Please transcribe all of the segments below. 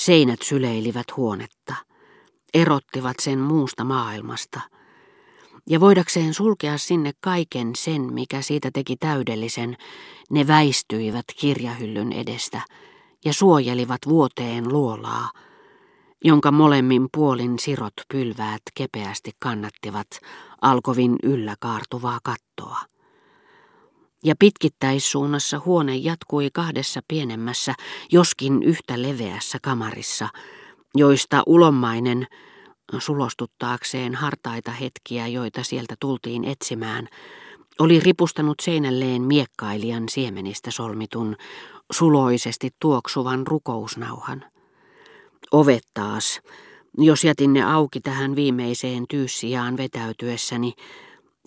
Seinät syleilivät huonetta, erottivat sen muusta maailmasta. Ja voidakseen sulkea sinne kaiken sen, mikä siitä teki täydellisen, ne väistyivät kirjahyllyn edestä ja suojelivat vuoteen luolaa, jonka molemmin puolin sirot pylväät kepeästi kannattivat alkovin yllä kaartuvaa kattoa. Ja pitkittäissuunnassa huone jatkui kahdessa pienemmässä, joskin yhtä leveässä kamarissa, joista ulommainen, sulostuttaakseen hartaita hetkiä, joita sieltä tultiin etsimään, oli ripustanut seinälleen miekkailijan siemenistä solmitun, suloisesti tuoksuvan rukousnauhan. Ovet taas, jos jätin ne auki tähän viimeiseen tyyssijaan vetäytyessäni,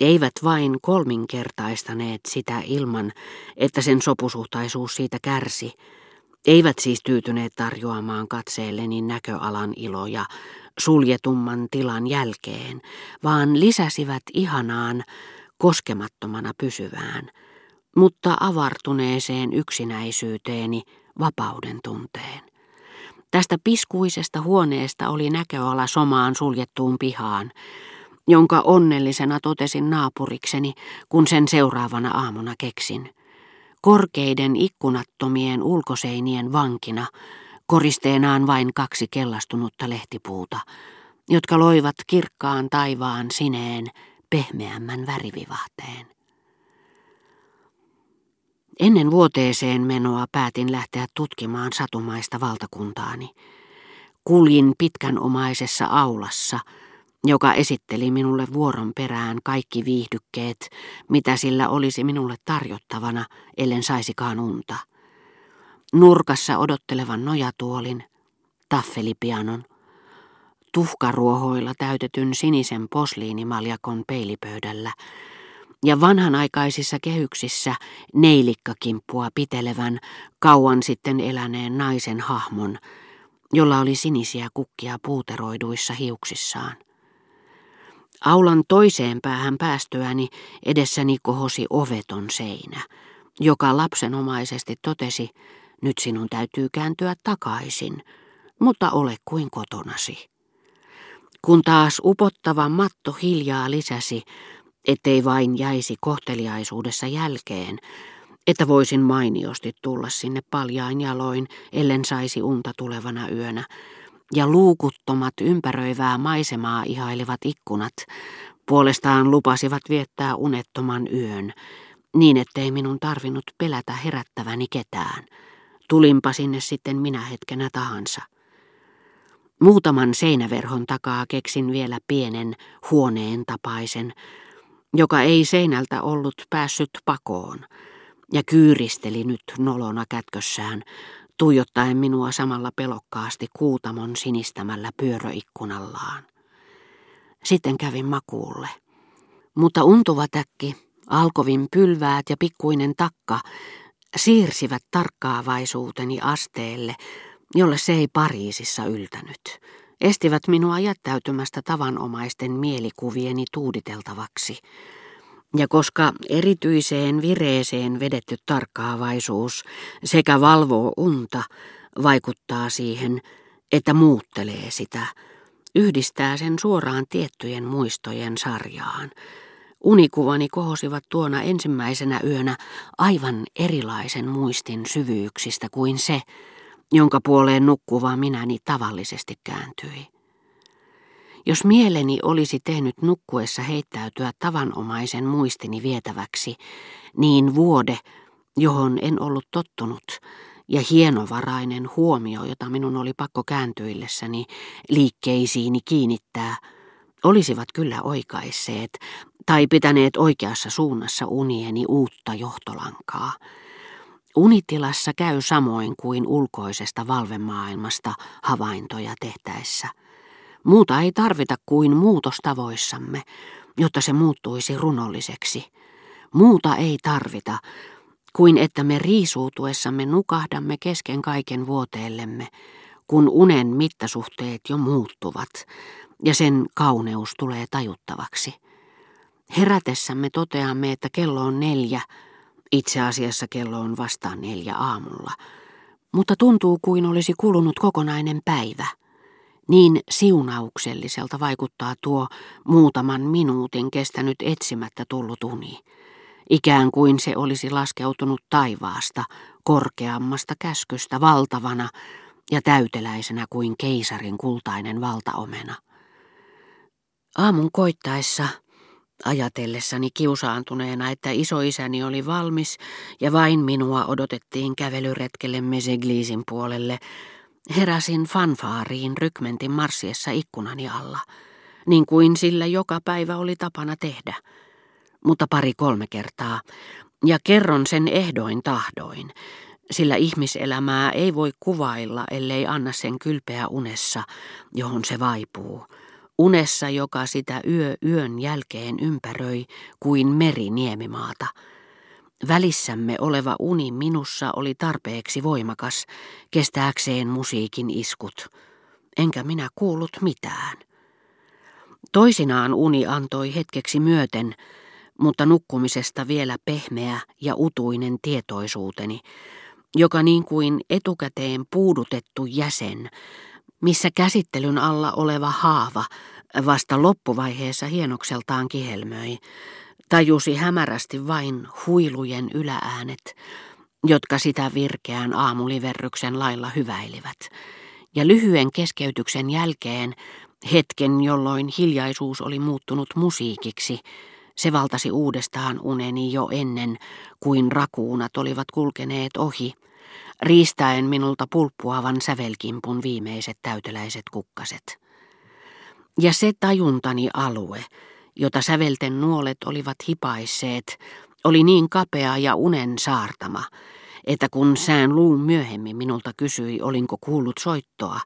eivät vain kolminkertaistaneet sitä ilman, että sen sopusuhtaisuus siitä kärsi, eivät siis tyytyneet tarjoamaan katseelleni näköalan iloja suljetumman tilan jälkeen, vaan lisäsivät ihanaan, koskemattomana pysyvään, mutta avartuneeseen yksinäisyyteeni vapauden tunteen. Tästä piskuisesta huoneesta oli näköala somaan suljettuun pihaan, jonka onnellisena totesin naapurikseni, kun sen seuraavana aamuna keksin. Korkeiden ikkunattomien ulkoseinien vankina, koristeenaan vain kaksi kellastunutta lehtipuuta, jotka loivat kirkkaan taivaan sineen pehmeämmän värivivahteen. Ennen vuoteeseen menoa päätin lähteä tutkimaan satumaista valtakuntaani. Kuljin pitkänomaisessa aulassa, joka esitteli minulle vuoron perään kaikki viihdykkeet, mitä sillä olisi minulle tarjottavana, ellen saisikaan unta. Nurkassa odottelevan nojatuolin, taffelipianon, tuhkaruohoilla täytetyn sinisen posliinimaljakon peilipöydällä ja vanhanaikaisissa kehyksissä neilikakimppua pitelevän, kauan sitten eläneen naisen hahmon, jolla oli sinisiä kukkia puuteroiduissa hiuksissaan. Aulan toiseen päähän päästyäni edessäni kohosi oveton seinä, joka lapsenomaisesti totesi, nyt sinun täytyy kääntyä takaisin, mutta ole kuin kotonasi. Kun taas upottava matto hiljaa lisäsi, ettei vain jäisi kohteliaisuudessa jälkeen, että voisin mainiosti tulla sinne paljain jaloin, ellen saisi unta tulevana yönä, ja luukuttomat ympäröivää maisemaa ihailevat ikkunat puolestaan lupasivat viettää unettoman yön, niin ettei minun tarvinnut pelätä herättäväni ketään. Tulinpa sinne sitten minä hetkenä tahansa. Muutaman seinäverhon takaa keksin vielä pienen huoneen tapaisen, joka ei seinältä ollut päässyt pakoon, ja kyyristeli nyt nolona kätkössään, tuijottaen minua samalla pelokkaasti kuutamon sinistämällä pyöröikkunallaan. Sitten kävin makuulle. Mutta untuva täkki, alkovin pylväät ja pikkuinen takka siirsivät tarkkaavaisuuteni asteelle, jolle se ei Pariisissa yltänyt. Estivät minua jättäytymästä tavanomaisten mielikuvieni tuuditeltavaksi. Ja koska erityiseen vireeseen vedetty tarkkaavaisuus sekä valvoo unta, vaikuttaa siihen, että muuttelee sitä, yhdistää sen suoraan tiettyjen muistojen sarjaan. Unikuvani kohosivat tuona ensimmäisenä yönä aivan erilaisen muistin syvyyksistä kuin se, jonka puoleen nukkuva minäni tavallisesti kääntyi. Jos mieleni olisi tehnyt nukkuessa heittäytyä tavanomaisen muistini vietäväksi, niin vuode, johon en ollut tottunut, ja hienovarainen huomio, jota minun oli pakko kääntyillessäni liikkeisiini kiinnittää, olisivat kyllä oikaisseet tai pitäneet oikeassa suunnassa unieni uutta johtolankaa. Unitilassa käy samoin kuin ulkoisesta valvemaailmasta havaintoja tehtäessä. Muuta ei tarvita kuin muutostavoissamme, jotta se muuttuisi runolliseksi. Muuta ei tarvita, kuin että me riisuutuessamme nukahdamme kesken kaiken vuoteellemme, kun unen mittasuhteet jo muuttuvat ja sen kauneus tulee tajuttavaksi. Herätessämme toteamme, että kello on neljä, itse asiassa kello on vasta neljä aamulla, Mutta tuntuu kuin olisi kulunut kokonainen päivä. Niin siunaukselliselta vaikuttaa tuo muutaman minuutin kestänyt etsimättä tullut uni. Ikään kuin se olisi laskeutunut taivaasta, korkeammasta käskystä valtavana ja täyteläisenä kuin keisarin kultainen valtaomena. Aamun koittaessa, ajatellessani kiusaantuneena, että isoisäni oli valmis ja vain minua odotettiin kävelyretkelle Mesegliisin puolelle, heräsin fanfaariin rykmentin marssiessa ikkunani alla, niin kuin sillä joka päivä oli tapana tehdä. Mutta pari-kolme kertaa, ja kerron sen ehdoin tahdoin, sillä ihmiselämää ei voi kuvailla, ellei anna sen kylpeä unessa, johon se vaipuu. Unessa, joka sitä yö yön jälkeen ympäröi kuin meri niemimaata. Välissämme oleva uni minussa oli tarpeeksi voimakas, kestääkseen musiikin iskut. Enkä minä kuullut mitään. Toisinaan uni antoi hetkeksi myöten, mutta nukkumisesta vielä pehmeä ja utuinen tietoisuuteni, joka niin kuin etukäteen puudutettu jäsen, missä käsittelyn alla oleva haava vasta loppuvaiheessa hienokseltaan kihelmöi, tajusi hämärästi vain huilujen ylääänet, jotka sitä virkeän aamuliverryksen lailla hyväilivät. Ja lyhyen keskeytyksen jälkeen, hetken jolloin hiljaisuus oli muuttunut musiikiksi, se valtasi uudestaan uneni jo ennen kuin rakuunat olivat kulkeneet ohi, riistäen minulta pulppuavan sävelkimpun viimeiset täyteläiset kukkaset. Ja se tajuntani alue, jota sävelten nuolet olivat hipaisseet, oli niin kapea ja unen saartama, että kun sään luun myöhemmin minulta kysyi, olinko kuullut soittoa,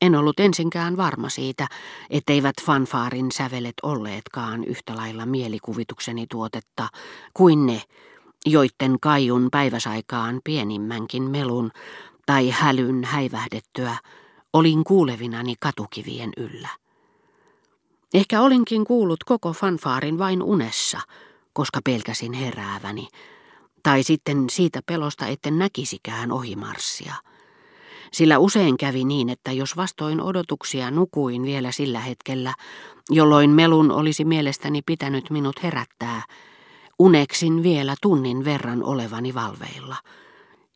en ollut ensinkään varma siitä, etteivät fanfaarin sävelet olleetkaan yhtä lailla mielikuvitukseni tuotetta kuin ne, joitten kaijun päiväsaikaan pienimmänkin melun tai hälyn häivähdettyä olin kuulevinani katukivien yllä. Ehkä olinkin kuullut koko fanfaarin vain unessa, koska pelkäsin herääväni, tai sitten siitä pelosta, etten näkisikään ohimarssia. Sillä usein kävi niin, että jos vastoin odotuksia nukuin vielä sillä hetkellä, jolloin melun olisi mielestäni pitänyt minut herättää, uneksin vielä tunnin verran olevani valveilla.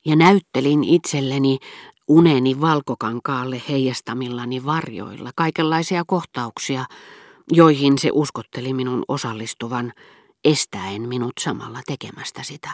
Ja näyttelin itselleni uneni valkokankaalle heijastamillani varjoilla kaikenlaisia kohtauksia, joihin se uskotteli minun osallistuvan, estäen minut samalla tekemästä sitä.